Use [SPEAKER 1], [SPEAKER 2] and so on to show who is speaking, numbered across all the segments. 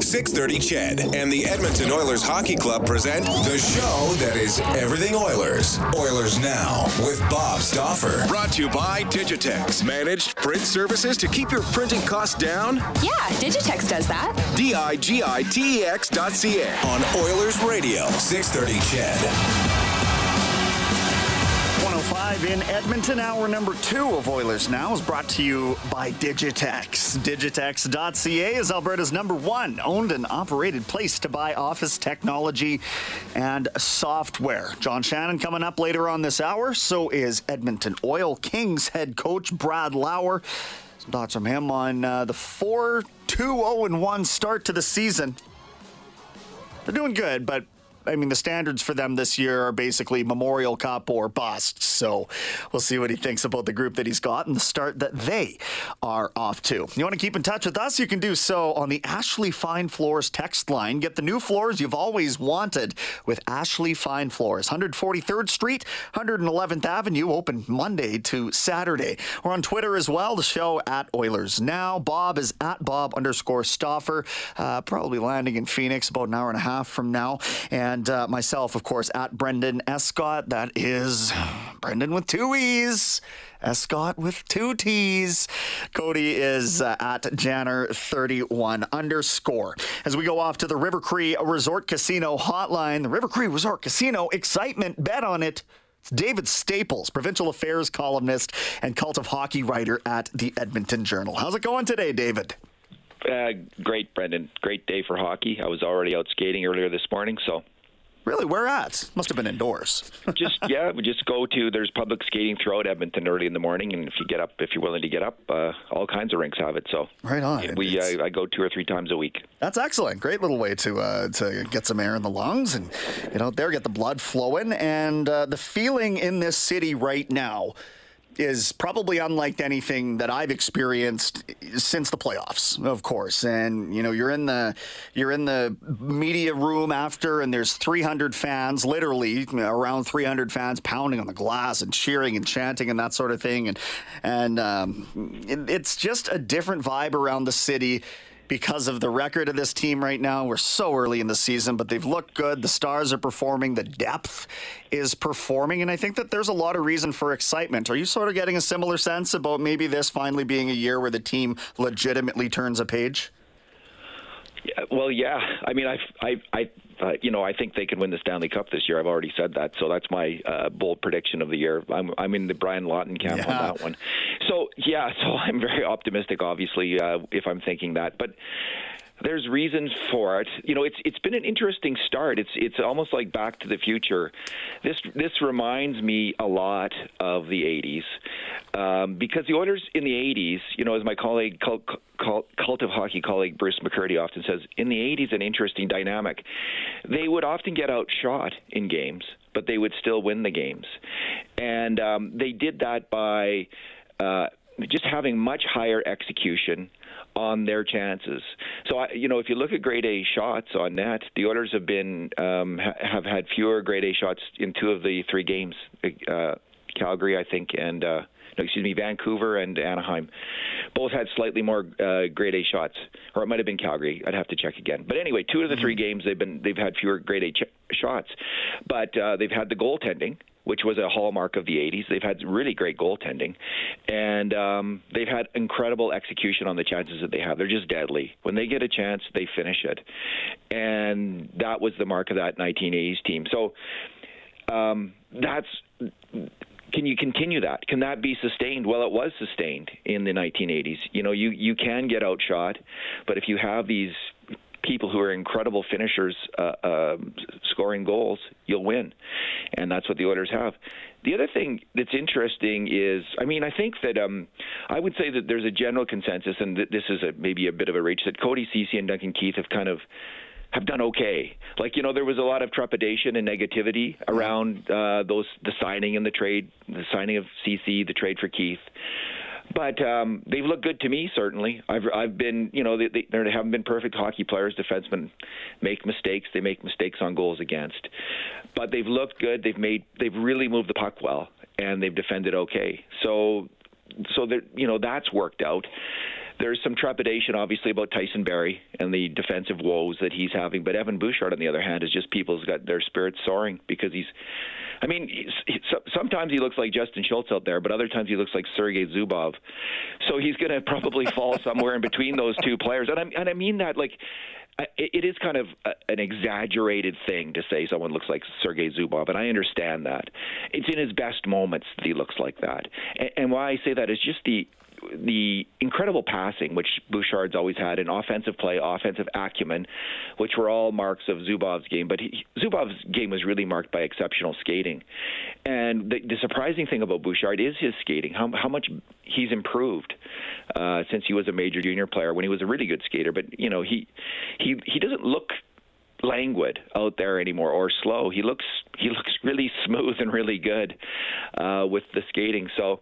[SPEAKER 1] 630 CHED and the Edmonton Oilers Hockey Club present the show that is everything Oilers. Oilers Now with Bob Stauffer.
[SPEAKER 2] Brought to you by Digitex. Managed print services to keep your printing costs down?
[SPEAKER 3] Yeah, Digitex does that.
[SPEAKER 2] D I G I T E X dot C A.
[SPEAKER 1] On Oilers Radio, 630 CHED.
[SPEAKER 4] 105 in Edmonton. Hour number two of Oilers Now is brought to you by Digitex. Digitex.ca is Alberta's number one owned and operated place to buy office technology and software. John Shannon coming up later on this hour. So is Edmonton Oil Kings head coach Brad Lauer. Some thoughts from him on uh, the 4 2 0 1 start to the season. They're doing good, but I mean, the standards for them this year are basically Memorial Cup or bust. So we'll see what he thinks about the group that he's got and the start that they are off to. You want to keep in touch with us? You can do so on the Ashley Fine Floors text line. Get the new floors you've always wanted with Ashley Fine Floors. 143rd Street, 111th Avenue, open Monday to Saturday. We're on Twitter as well. The show at Oilers Now. Bob is at Bob underscore Stauffer. Uh, probably landing in Phoenix about an hour and a half from now. And and uh, myself, of course, at Brendan Escott. That is Brendan with two E's. Escott with two T's. Cody is uh, at Janner31 underscore. As we go off to the River Cree Resort Casino hotline, the River Cree Resort Casino, excitement, bet on it. It's David Staples, provincial affairs columnist and cult of hockey writer at the Edmonton Journal. How's it going today, David?
[SPEAKER 5] Uh, great, Brendan. Great day for hockey. I was already out skating earlier this morning, so
[SPEAKER 4] Really? Where at? Must have been indoors.
[SPEAKER 5] just yeah, we just go to. There's public skating throughout Edmonton early in the morning, and if you get up, if you're willing to get up, uh, all kinds of rinks have it. So
[SPEAKER 4] right on.
[SPEAKER 5] We uh, I go two or three times a week.
[SPEAKER 4] That's excellent. Great little way to uh, to get some air in the lungs and get out there, get the blood flowing, and uh, the feeling in this city right now is probably unlike anything that I've experienced since the playoffs, of course. And you know, you're in the you're in the media room after, and there's 300 fans, literally around 300 fans, pounding on the glass and cheering and chanting and that sort of thing. And and um, it, it's just a different vibe around the city because of the record of this team right now. We're so early in the season, but they've looked good. The stars are performing. The depth is performing. And I think that there's a lot of reason for excitement. Are you sort of getting a similar sense about maybe this finally being a year where the team legitimately turns a page?
[SPEAKER 5] Yeah, well, yeah. I mean, I, I, I, uh, you know, I think they can win the Stanley Cup this year. I've already said that, so that's my uh, bold prediction of the year. I'm, I'm in the Brian Lawton camp yeah. on that one. So yeah, so I'm very optimistic. Obviously, uh, if I'm thinking that, but there's reasons for it. You know, it's it's been an interesting start. It's it's almost like Back to the Future. This this reminds me a lot of the '80s um, because the Oilers in the '80s, you know, as my colleague cult, cult, cult of hockey colleague Bruce McCurdy often says, in the '80s, an interesting dynamic. They would often get outshot in games, but they would still win the games, and um, they did that by. Uh, just having much higher execution on their chances. So, I, you know, if you look at grade A shots on net, the Oilers have been um, ha- have had fewer grade A shots in two of the three games. Uh, Calgary, I think, and uh, no, excuse me, Vancouver and Anaheim, both had slightly more uh, grade A shots, or it might have been Calgary. I'd have to check again. But anyway, two of the three mm-hmm. games they've been they've had fewer grade A ch- shots, but uh, they've had the goaltending which was a hallmark of the 80s. They've had really great goaltending, and um, they've had incredible execution on the chances that they have. They're just deadly. When they get a chance, they finish it, and that was the mark of that 1980s team. So um, that's. Can you continue that? Can that be sustained? Well, it was sustained in the 1980s. You know, you you can get outshot, but if you have these people who are incredible finishers uh, uh, scoring goals, you'll win. And that's what the Oilers have. The other thing that's interesting is, I mean, I think that um, I would say that there's a general consensus, and th- this is a, maybe a bit of a reach, that Cody Ceci and Duncan Keith have kind of have done okay. Like you know, there was a lot of trepidation and negativity around uh, those the signing and the trade, the signing of Ceci, the trade for Keith. But um, they've looked good to me. Certainly, I've I've been you know they, they, they haven't been perfect hockey players. Defensemen make mistakes. They make mistakes on goals against, but they've looked good. They've made they've really moved the puck well, and they've defended okay. So so that you know that's worked out. There's some trepidation, obviously, about Tyson Barrie and the defensive woes that he's having. But Evan Bouchard, on the other hand, is just people's got their spirits soaring because he's. I mean, he's, sometimes he looks like Justin Schultz out there, but other times he looks like Sergei Zubov. So he's going to probably fall somewhere in between those two players, and I and I mean that like it is kind of an exaggerated thing to say someone looks like Sergei Zubov, and I understand that. It's in his best moments that he looks like that. And why I say that is just the the incredible passing, which Bouchard's always had, in offensive play, offensive acumen, which were all marks of Zubov's game. But he, Zubov's game was really marked by exceptional skating. And the, the surprising thing about Bouchard is his skating, how, how much he's improved uh, since he was a major junior player when he was a really good skater. But, you know, he, he, he doesn't look languid out there anymore or slow. He looks he looks really smooth and really good uh, with the skating. So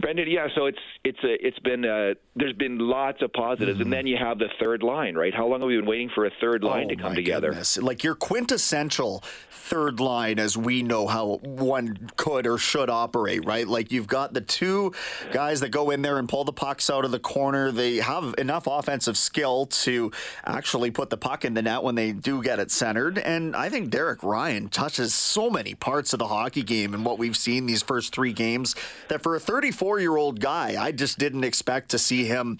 [SPEAKER 5] Brendan, yeah. So it's it's a, it's been uh, there's been lots of positives, mm. and then you have the third line, right? How long have we been waiting for a third line
[SPEAKER 4] oh,
[SPEAKER 5] to come together?
[SPEAKER 4] Goodness. Like your quintessential third line, as we know how one could or should operate, right? Like you've got the two guys that go in there and pull the pucks out of the corner. They have enough offensive skill to actually put the puck in the net when they do get it centered. And I think Derek Ryan touches so many parts of the hockey game and what we've seen these first three games that for a 34 24 year old guy. I just didn't expect to see him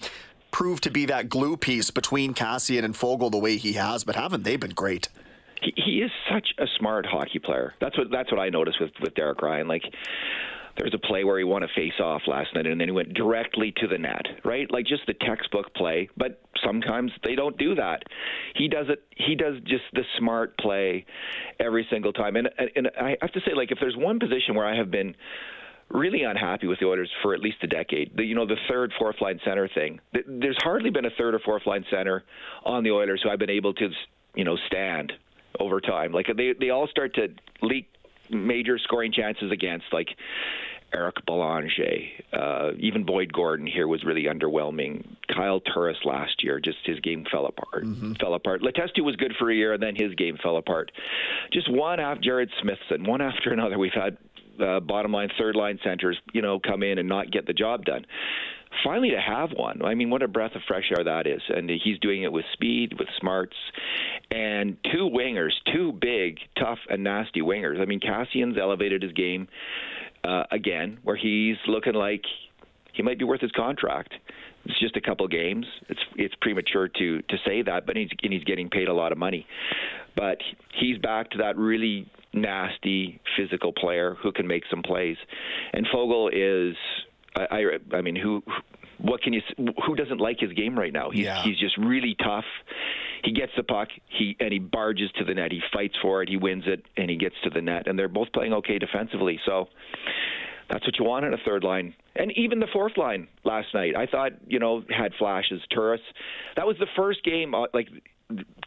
[SPEAKER 4] prove to be that glue piece between Kassian and Foegele the way he has, but haven't they been great?
[SPEAKER 5] He, is such a smart hockey player. That's what that's what I noticed with with Derek Ryan. Like there's a play where he won a face-off last night, and then he went directly to the net, right? Like just the textbook play. But sometimes they don't do that. He does it. He does just the smart play every single time. And and I have to say, like, if there's one position where I have been really unhappy with the Oilers for at least a decade. The, you know, the third, fourth line center thing. There's hardly been a third or fourth line center on the Oilers who I've been able to, you know, stand over time. Like they they all start to leak major scoring chances against like Eric Belanger, uh, even Boyd Gordon here was really underwhelming. Kyle Turris last year, just his game fell apart. Mm-hmm. Fell apart. Letestu was good for a year, and then his game fell apart. Just one after Jerred Smithson, one after another. We've had uh, bottom line, third line centers, you know, come in and not get the job done. Finally, to have one, I mean, what a breath of fresh air that is. And he's doing it with speed, with smarts, and two wingers, two big, tough, and nasty wingers. I mean, Kassian's elevated his game uh, again, where he's looking like he might be worth his contract. It's just a couple games. It's it's premature to to say that, but he's and he's getting paid a lot of money. But he's back to that really nasty physical player who can make some plays. And Foegele is, I, I, I mean, who, what can you, who doesn't like his game right now? He's, yeah. he's just really tough. He gets the puck, he and he barges to the net. He fights for it, he wins it, and he gets to the net. And they're both playing okay defensively. So that's what you want in a third line. And even the fourth line last night, I thought, you know, had flashes. Turris, that was the first game, uh, like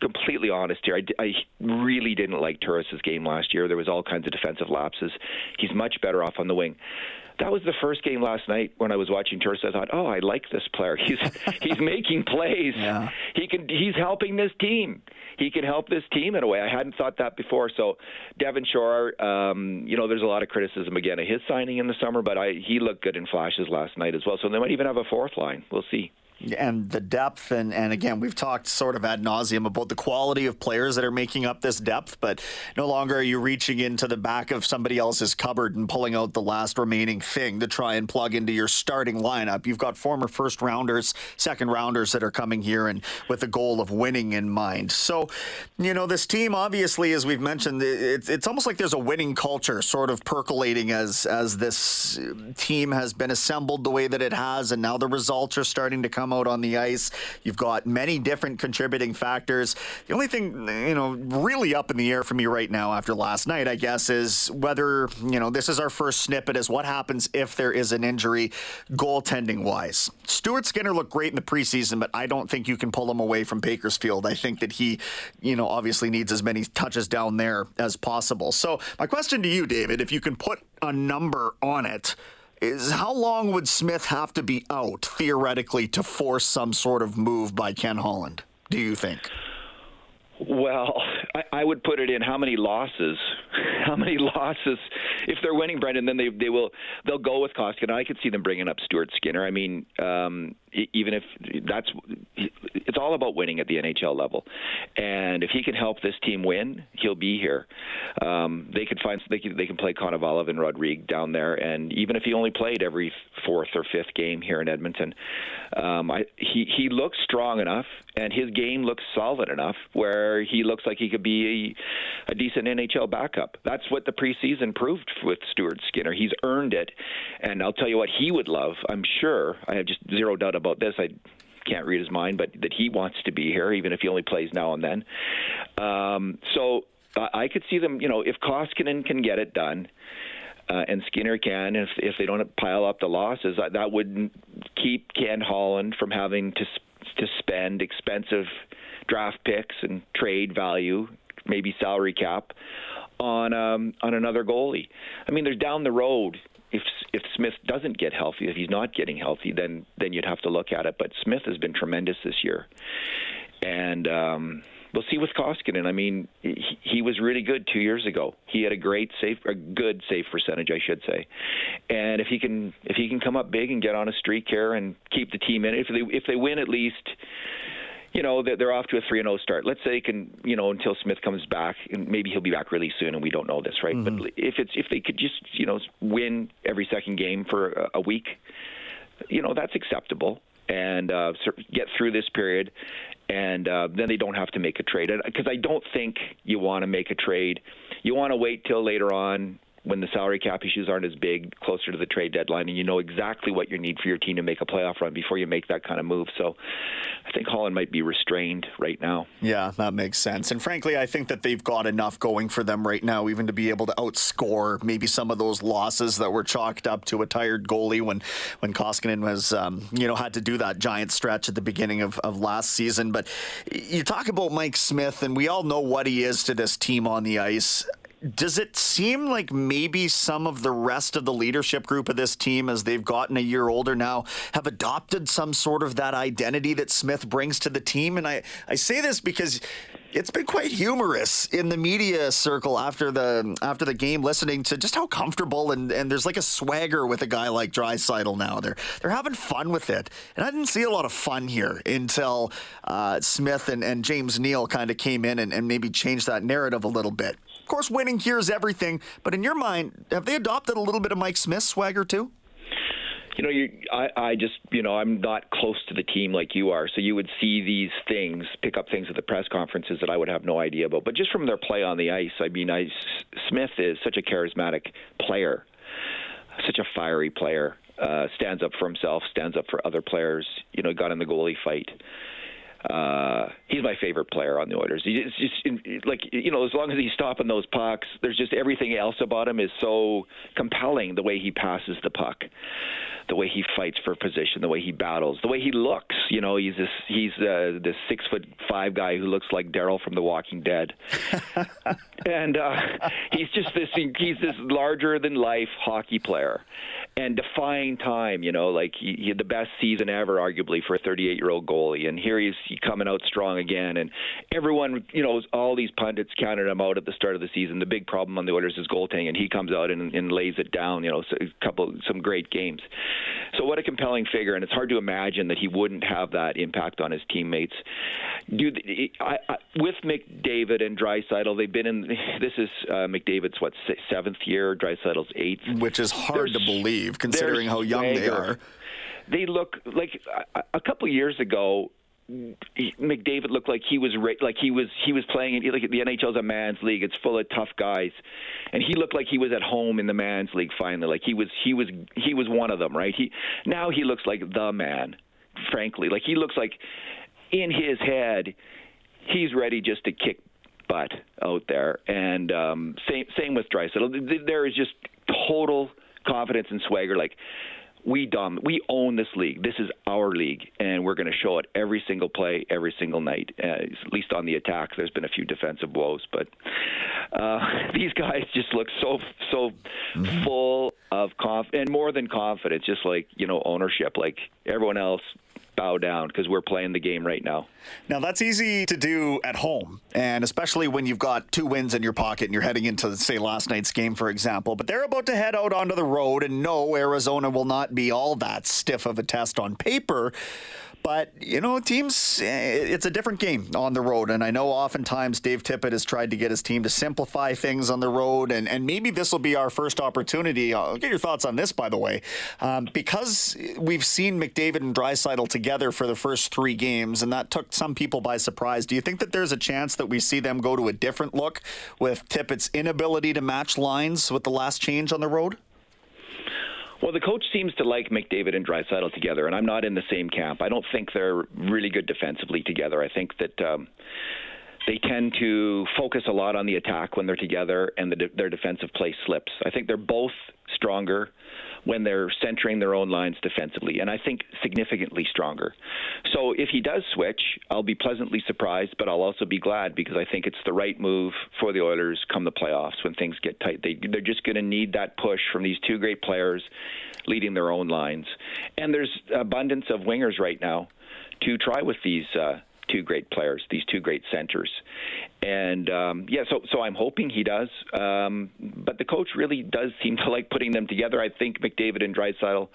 [SPEAKER 5] completely honest here, I, I really didn't like Turris's game last year. There was all kinds of defensive lapses. He's much better off on the wing. That was the first game last night when I was watching Turris. I thought, oh, I like this player. He's he's making plays. Yeah. He can. He's helping this team. He can help this team in a way. I hadn't thought that before. So, Devin Shore, um, you know, there's a lot of criticism again of his signing in the summer, but I he looked good in flashes last night as well. So they might even have a fourth line. We'll see
[SPEAKER 4] and the depth and, and again we've talked sort of ad nauseum about the quality of players that are making up this depth but no longer are you reaching into the back of somebody else's cupboard and pulling out the last remaining thing to try and plug into your starting lineup. You've got former first rounders second rounders that are coming here and with the goal of winning in mind. So you know this team obviously as we've mentioned it's, it's almost like there's a winning culture sort of percolating as as this team has been assembled the way that it has and now the results are starting to come come out on the ice. You've got many different contributing factors. The only thing, you know, really up in the air for me right now after last night, I guess, is whether, you know, this is our first snippet is what happens if there is an injury goaltending wise. Stuart Skinner looked great in the preseason, but I don't think you can pull him away from Bakersfield. I think that he, you know, obviously needs as many touches down there as possible. So, my question to you, David, if you can put a number on it, is how long would Smith have to be out theoretically to force some sort of move by Ken Holland? Do you think?
[SPEAKER 5] Well, I, I would put it in how many losses, how many losses. If they're winning, Brendan, then they they will they'll go with Koskinen. I could see them bringing up Stuart Skinner. I mean, um, even if that's it's all about winning at the NHL level, and if he can help this team win, he'll be here. Um, they could find they can they can play Konovalov and Rodrigue down there, and even if he only played every fourth or fifth game here in Edmonton, um, I, he he looks strong enough, and his game looks solid enough where he looks like he could be a, a decent NHL backup. That's what the preseason proved with Stuart Skinner. He's earned it, and I'll tell you what he would love. I'm sure I have just zero doubt about this. I can't read his mind, but that he wants to be here, even if he only plays now and then. Um, so I could see them. You know, if Koskinen can get it done. Uh, and Skinner can, if if they don't pile up the losses, that, that would keep Ken Holland from having to to spend expensive draft picks and trade value, maybe salary cap, on um, on another goalie. I mean, there's down the road if if Smith doesn't get healthy, if he's not getting healthy, then then you'd have to look at it. But Smith has been tremendous this year, and um, we'll see with Koskinen. I mean, he, he was really good two years ago. He had a great save, a good save percentage, I should say. And if he can if he can come up big and get on a streak here and keep the team in, it, if they if they win at least you know they're off to a 3 and 0 start. Let's say they can you know until Smith comes back, and maybe he'll be back really soon, and we don't know this, right? Mm-hmm. But if it's if they could just you know win every second game for a, week, you know that's acceptable, and uh, get through this period, and uh, then they don't have to make a trade. Because I don't think you want to make a trade. You want to wait till later on when the salary cap issues aren't as big closer to the trade deadline and you know exactly what you need for your team to make a playoff run before you make that kind of move. So I think Holland might be restrained right now.
[SPEAKER 4] Yeah, that makes sense. And frankly, I think that they've got enough going for them right now, even to be able to outscore maybe some of those losses that were chalked up to a tired goalie when, when Koskinen was, um, you know, had to do that giant stretch at the beginning of, of last season. But you talk about Mike Smith, and we all know what he is to this team on the ice does it seem like maybe some of the rest of the leadership group of this team, as they've gotten a year older now, have adopted some sort of that identity that Smith brings to the team? And I, I say this because it's been quite humorous in the media circle after the after the game, listening to just how comfortable and, and there's like a swagger with a guy like Draisaitl now. They're they're having fun with it, and I didn't see a lot of fun here until uh, Smith and, and James Neal kind of came in and, and maybe changed that narrative a little bit course, winning here is everything. But in your mind, have they adopted a little bit of Mike Smith's swagger too?
[SPEAKER 5] you know, you, I, I just, you know, I'm not close to the team like you are, so you would see these things, pick up things at the press conferences that I would have no idea about. But just from their play on the ice, I mean, I, Smith is such a charismatic player, such a fiery player. Uh, stands up for himself, stands up for other players. You know, got in the goalie fight uh, he's my favorite player on the Oilers. He's just like you know, as long as he's stopping those pucks, there's just everything else about him is so compelling. The way he passes the puck, the way he fights for position, the way he battles, the way he looks. You know, he's this he's uh, this six foot five guy who looks like Daryl from The Walking Dead, and uh, he's just this he's this larger than life hockey player, and defying time. You know, like he, he had the best season ever, arguably for a 38 year old goalie, and here he's he coming out strong again. And everyone, you know, all these pundits counted him out at the start of the season. The big problem on the Oilers is goaltending, and he comes out and, and lays it down. You know, so a couple some great games. So what a compelling figure, and it's hard to imagine that he wouldn't have that impact on his teammates. Do I, I, with McDavid and Draisaitl, they've been in. This is uh, McDavid's what seventh year, Draisaitl's eighth,
[SPEAKER 4] which is hard to believe considering how young they are.
[SPEAKER 5] They look like a, a couple years ago McDavid looked like he was like he was he was playing in like the NHL's a man's league. It's full of tough guys, and he looked like he was at home in the man's league finally. Like he was he was he was one of them, right? He now he looks like the man. Frankly, like he looks like in his head, he's ready just to kick butt out there. And um, same same with Draisaitl. There is just total confidence and swagger. Like we dom we own this league. This is our league, and we're going to show it every single play, every single night. Uh, at least on the attack, there's been a few defensive woes, but uh, these guys just look so so mm-hmm. full of conf and more than confidence, just like you know ownership. Like everyone else, bow down because we're playing the game right now.
[SPEAKER 4] Now, that's easy to do at home, and especially when you've got two wins in your pocket and you're heading into, say, last night's game, for example. But they're about to head out onto the road, and no, Arizona will not be all that stiff of a test on paper. But, you know, teams, eh, it's a different game on the road. And I know oftentimes Dave Tippett has tried to get his team to simplify things on the road. And, and maybe this will be our first opportunity. I'll get your thoughts on this, by the way. Um, because we've seen McDavid and Draisaitl together for the first three games, and that took some people by surprise. Do you think that there's a chance that we see them go to a different look with Tippett's inability to match lines with the last change on the road?
[SPEAKER 5] Well, the coach seems to like McDavid and Draisaitl together, and I'm not in the same camp. I don't think they're really good defensively together. I think that um, they tend to focus a lot on the attack when they're together, and the de- their defensive play slips. I think they're both stronger when they're centering their own lines defensively, and I think significantly stronger. So if he does switch, I'll be pleasantly surprised, but I'll also be glad because I think it's the right move for the Oilers come the playoffs when things get tight. They, they're just going to need that push from these two great players leading their own lines. And there's abundance of wingers right now to try with these. Uh, two great players, these two great centers, and um, yeah, so so I'm hoping he does. Um, but the coach really does seem to like putting them together. I think McDavid and Draisaitl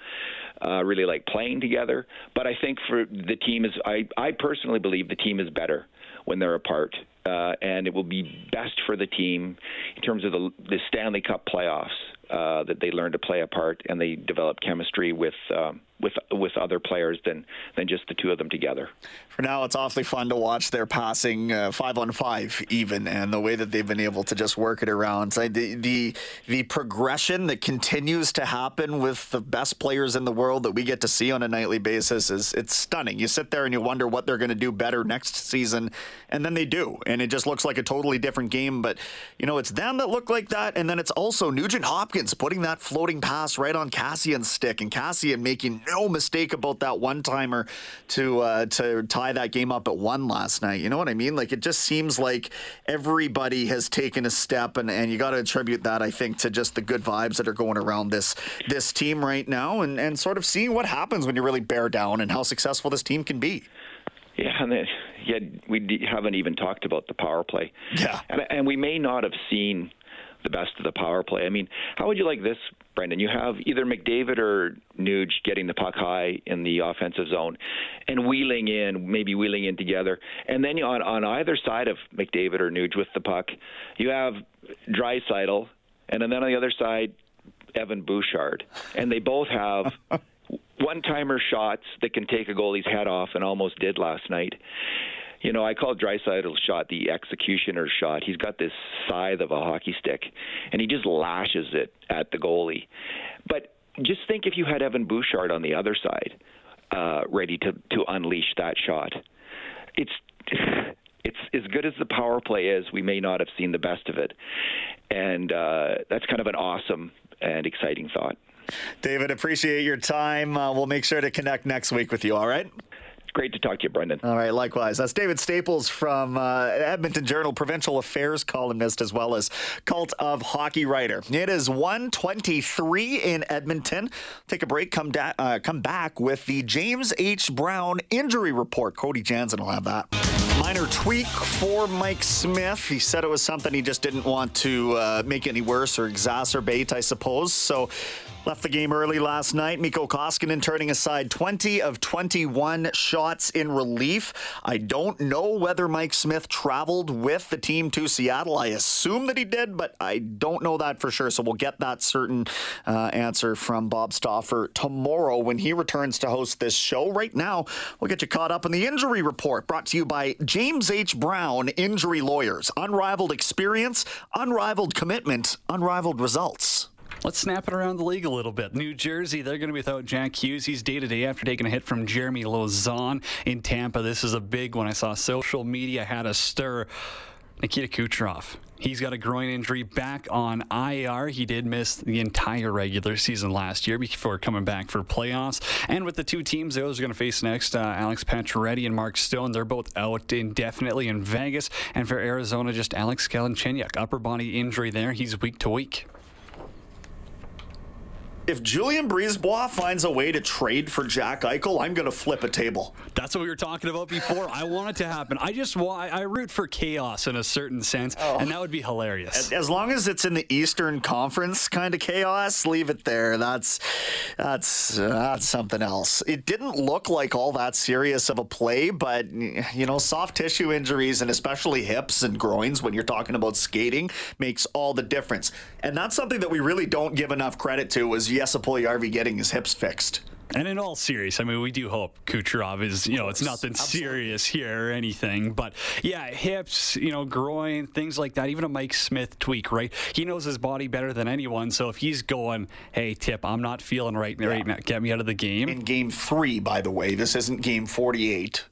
[SPEAKER 5] uh, really like playing together. But I think for the team is I I personally believe the team is better when they're apart, uh, and it will be best for the team in terms of the, the Stanley Cup playoffs uh, that they learn to play apart and they develop chemistry with um, with with other players than than just the two of them together.
[SPEAKER 4] For now, it's awfully fun to watch their passing uh, five on five, even, and the way that they've been able to just work it around. So the the the progression that continues to happen with the best players in the world that we get to see on a nightly basis is it's stunning. You sit there and you wonder what they're going to do better next season, and then they do, and it just looks like a totally different game. But you know, it's them that look like that, and then it's also Nugent Hopkins putting that floating pass right on Kassian's stick, and Cassian making no mistake about that one timer to uh, to tie that game up at one last night. You know what I mean? Like it just seems like everybody has taken a step, and, and you got to attribute that I think to just the good vibes that are going around this this team right now, and and sort of seeing what happens when you really bear down and how successful this team can be.
[SPEAKER 5] Yeah, and then, yeah, we haven't even talked about the power play.
[SPEAKER 4] Yeah,
[SPEAKER 5] and, and we may not have seen the best of the power play. I mean, how would you like this, Brendan? You have either McDavid or Nuge getting the puck high in the offensive zone and wheeling in, maybe wheeling in together. And then on, on either side of McDavid or Nuge with the puck, you have and and then on the other side, Evan Bouchard. And they both have one timer shots that can take a goalie's head off and almost did last night you know, I call Draisaitl's shot the executioner shot. He's got this scythe of a hockey stick, and he just lashes it at the goalie. But just think if you had Evan Bouchard on the other side, uh, ready to to unleash that shot. It's it's as good as the power play is. We may not have seen the best of it, and uh, that's kind of an awesome and exciting thought.
[SPEAKER 4] David, appreciate your time. Uh, we'll make sure to connect next week with you. All right.
[SPEAKER 5] Great to talk to you, Brendan.
[SPEAKER 4] All right, likewise. That's David Staples from uh, Edmonton Journal, provincial affairs columnist, as well as cult of hockey writer. It is 123 in Edmonton. Take a break, come, da- uh, come back with the James H. Brown injury report. Cody Jansen will have that. Minor tweak for Mike Smith. He said it was something he just didn't want to uh, make any worse or exacerbate, I suppose. So Left the game early last night. Mikko Koskinen turning aside 20 of 21 shots in relief. I don't know whether Mike Smith traveled with the team to Seattle. I assume that he did, but I don't know that for sure. So we'll get that certain uh, answer from Bob Stauffer tomorrow when he returns to host this show. Right now, we'll get you caught up in the injury report brought to you by James H. Brown Injury Lawyers. Unrivaled experience, unrivaled commitment, unrivaled results.
[SPEAKER 6] Let's snap it around the league a little bit. New Jersey, they're going to be without Jack Hughes. He's day to day after taking a hit from Jeremy Lauzon in Tampa. This is a big one. I saw social media had a stir. Nikita Kucherov. He's got a groin injury back on IR. He did miss the entire regular season last year before coming back for playoffs. And with the two teams those are going to face next, uh, Alex Pacioretty and Mark Stone, they're both out indefinitely in Vegas. And for Arizona, just Alex Galchenyuk, upper body injury there. He's week to week.
[SPEAKER 4] If Julien BriseBois finds a way to trade for Jack Eichel, I'm going to flip a table.
[SPEAKER 6] That's what we were talking about before. I want it to happen. I just want, I root for chaos in a certain sense, oh. and that would be hilarious.
[SPEAKER 4] As long as it's in the Eastern Conference kind of chaos, leave it there. That's that's that's something else. It didn't look like all that serious of a play, but you know, soft tissue injuries and especially hips and groins when you're talking about skating makes all the difference. And that's something that we really don't give enough credit to was Jesse Puljujarvi getting his hips fixed.
[SPEAKER 6] And in all serious, I mean, we do hope Kucherov is, you know, it's nothing Absolutely. serious here or anything. But yeah, hips, you know, groin, things like that. Even a Mike Smith tweak, right? He knows his body better than anyone. So if he's going, hey, Tip, I'm not feeling right, yeah. right now, get me out of the game.
[SPEAKER 4] In game three, by the way, this isn't game 48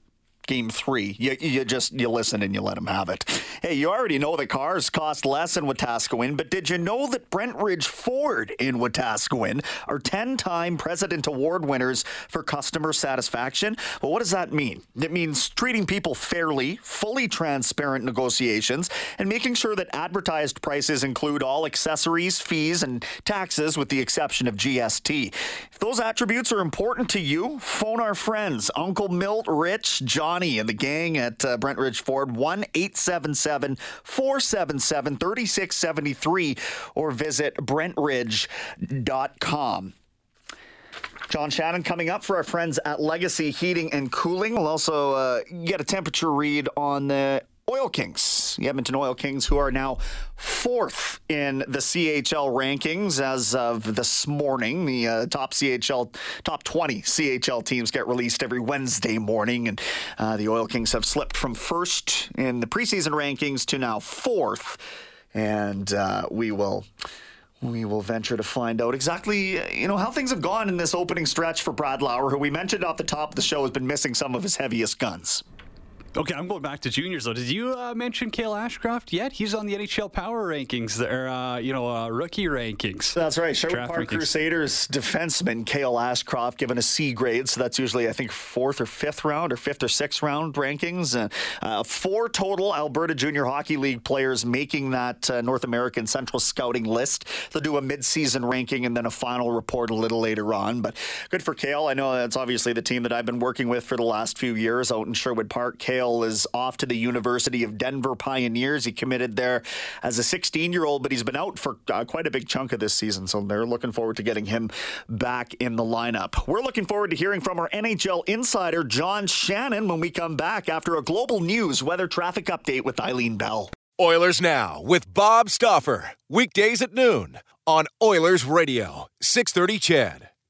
[SPEAKER 4] game three. You, you just you listen and you let them have it. Hey, you already know the cars cost less in Wetaskiwin, but did you know that Brentridge Ford in Wetaskiwin are 10-time President Award winners for customer satisfaction? Well, what does that mean? It means treating people fairly, fully transparent negotiations, and making sure that advertised prices include all accessories, fees, and taxes with the exception of GST. If those attributes are important to you, phone our friends, Uncle Milt, Rich, John And the gang at uh, Brentridge Ford, 1 877 477 3673, or visit brentridge.com. John Shannon coming up for our friends at Legacy Heating and Cooling. We'll also uh, get a temperature read on the Oil Kings, the Edmonton Oil Kings, who are now fourth in the CHL rankings as of this morning. The uh, top CHL, top 20 CHL teams get released every Wednesday morning, and uh, the Oil Kings have slipped from first in the preseason rankings to now fourth. And uh, we will we will venture to find out exactly, you know, how things have gone in this opening stretch for Brad Lauer, who we mentioned off the top of the show has been missing some of his heaviest guns.
[SPEAKER 6] Okay, I'm going back to juniors though. Did you uh, mention Cale Ashcroft yet? He's on the NHL Power Rankings, or uh, you know, uh, rookie rankings.
[SPEAKER 4] That's right. Sherwood Park rankings. Crusaders defenseman Cale Ashcroft given a C grade, so that's usually I think fourth or fifth round or fifth or sixth round rankings. Uh, four total Alberta Junior Hockey League players making that uh, North American Central Scouting list. They'll do a midseason ranking and then a final report a little later on. But good for Cale. I know that's obviously the team that I've been working with for the last few years out in Sherwood Park. Cale is off to the University of Denver Pioneers. He committed there as a 16 year old, but he's been out for uh, quite a big chunk of this season. So they're looking forward to getting him back in the lineup. We're looking forward to hearing from our NHL insider, John Shannon, when we come back after a global news weather traffic update with Eileen Bell.
[SPEAKER 2] Oilers Now with Bob Stauffer. Weekdays at noon on Oilers Radio, 630 CHED.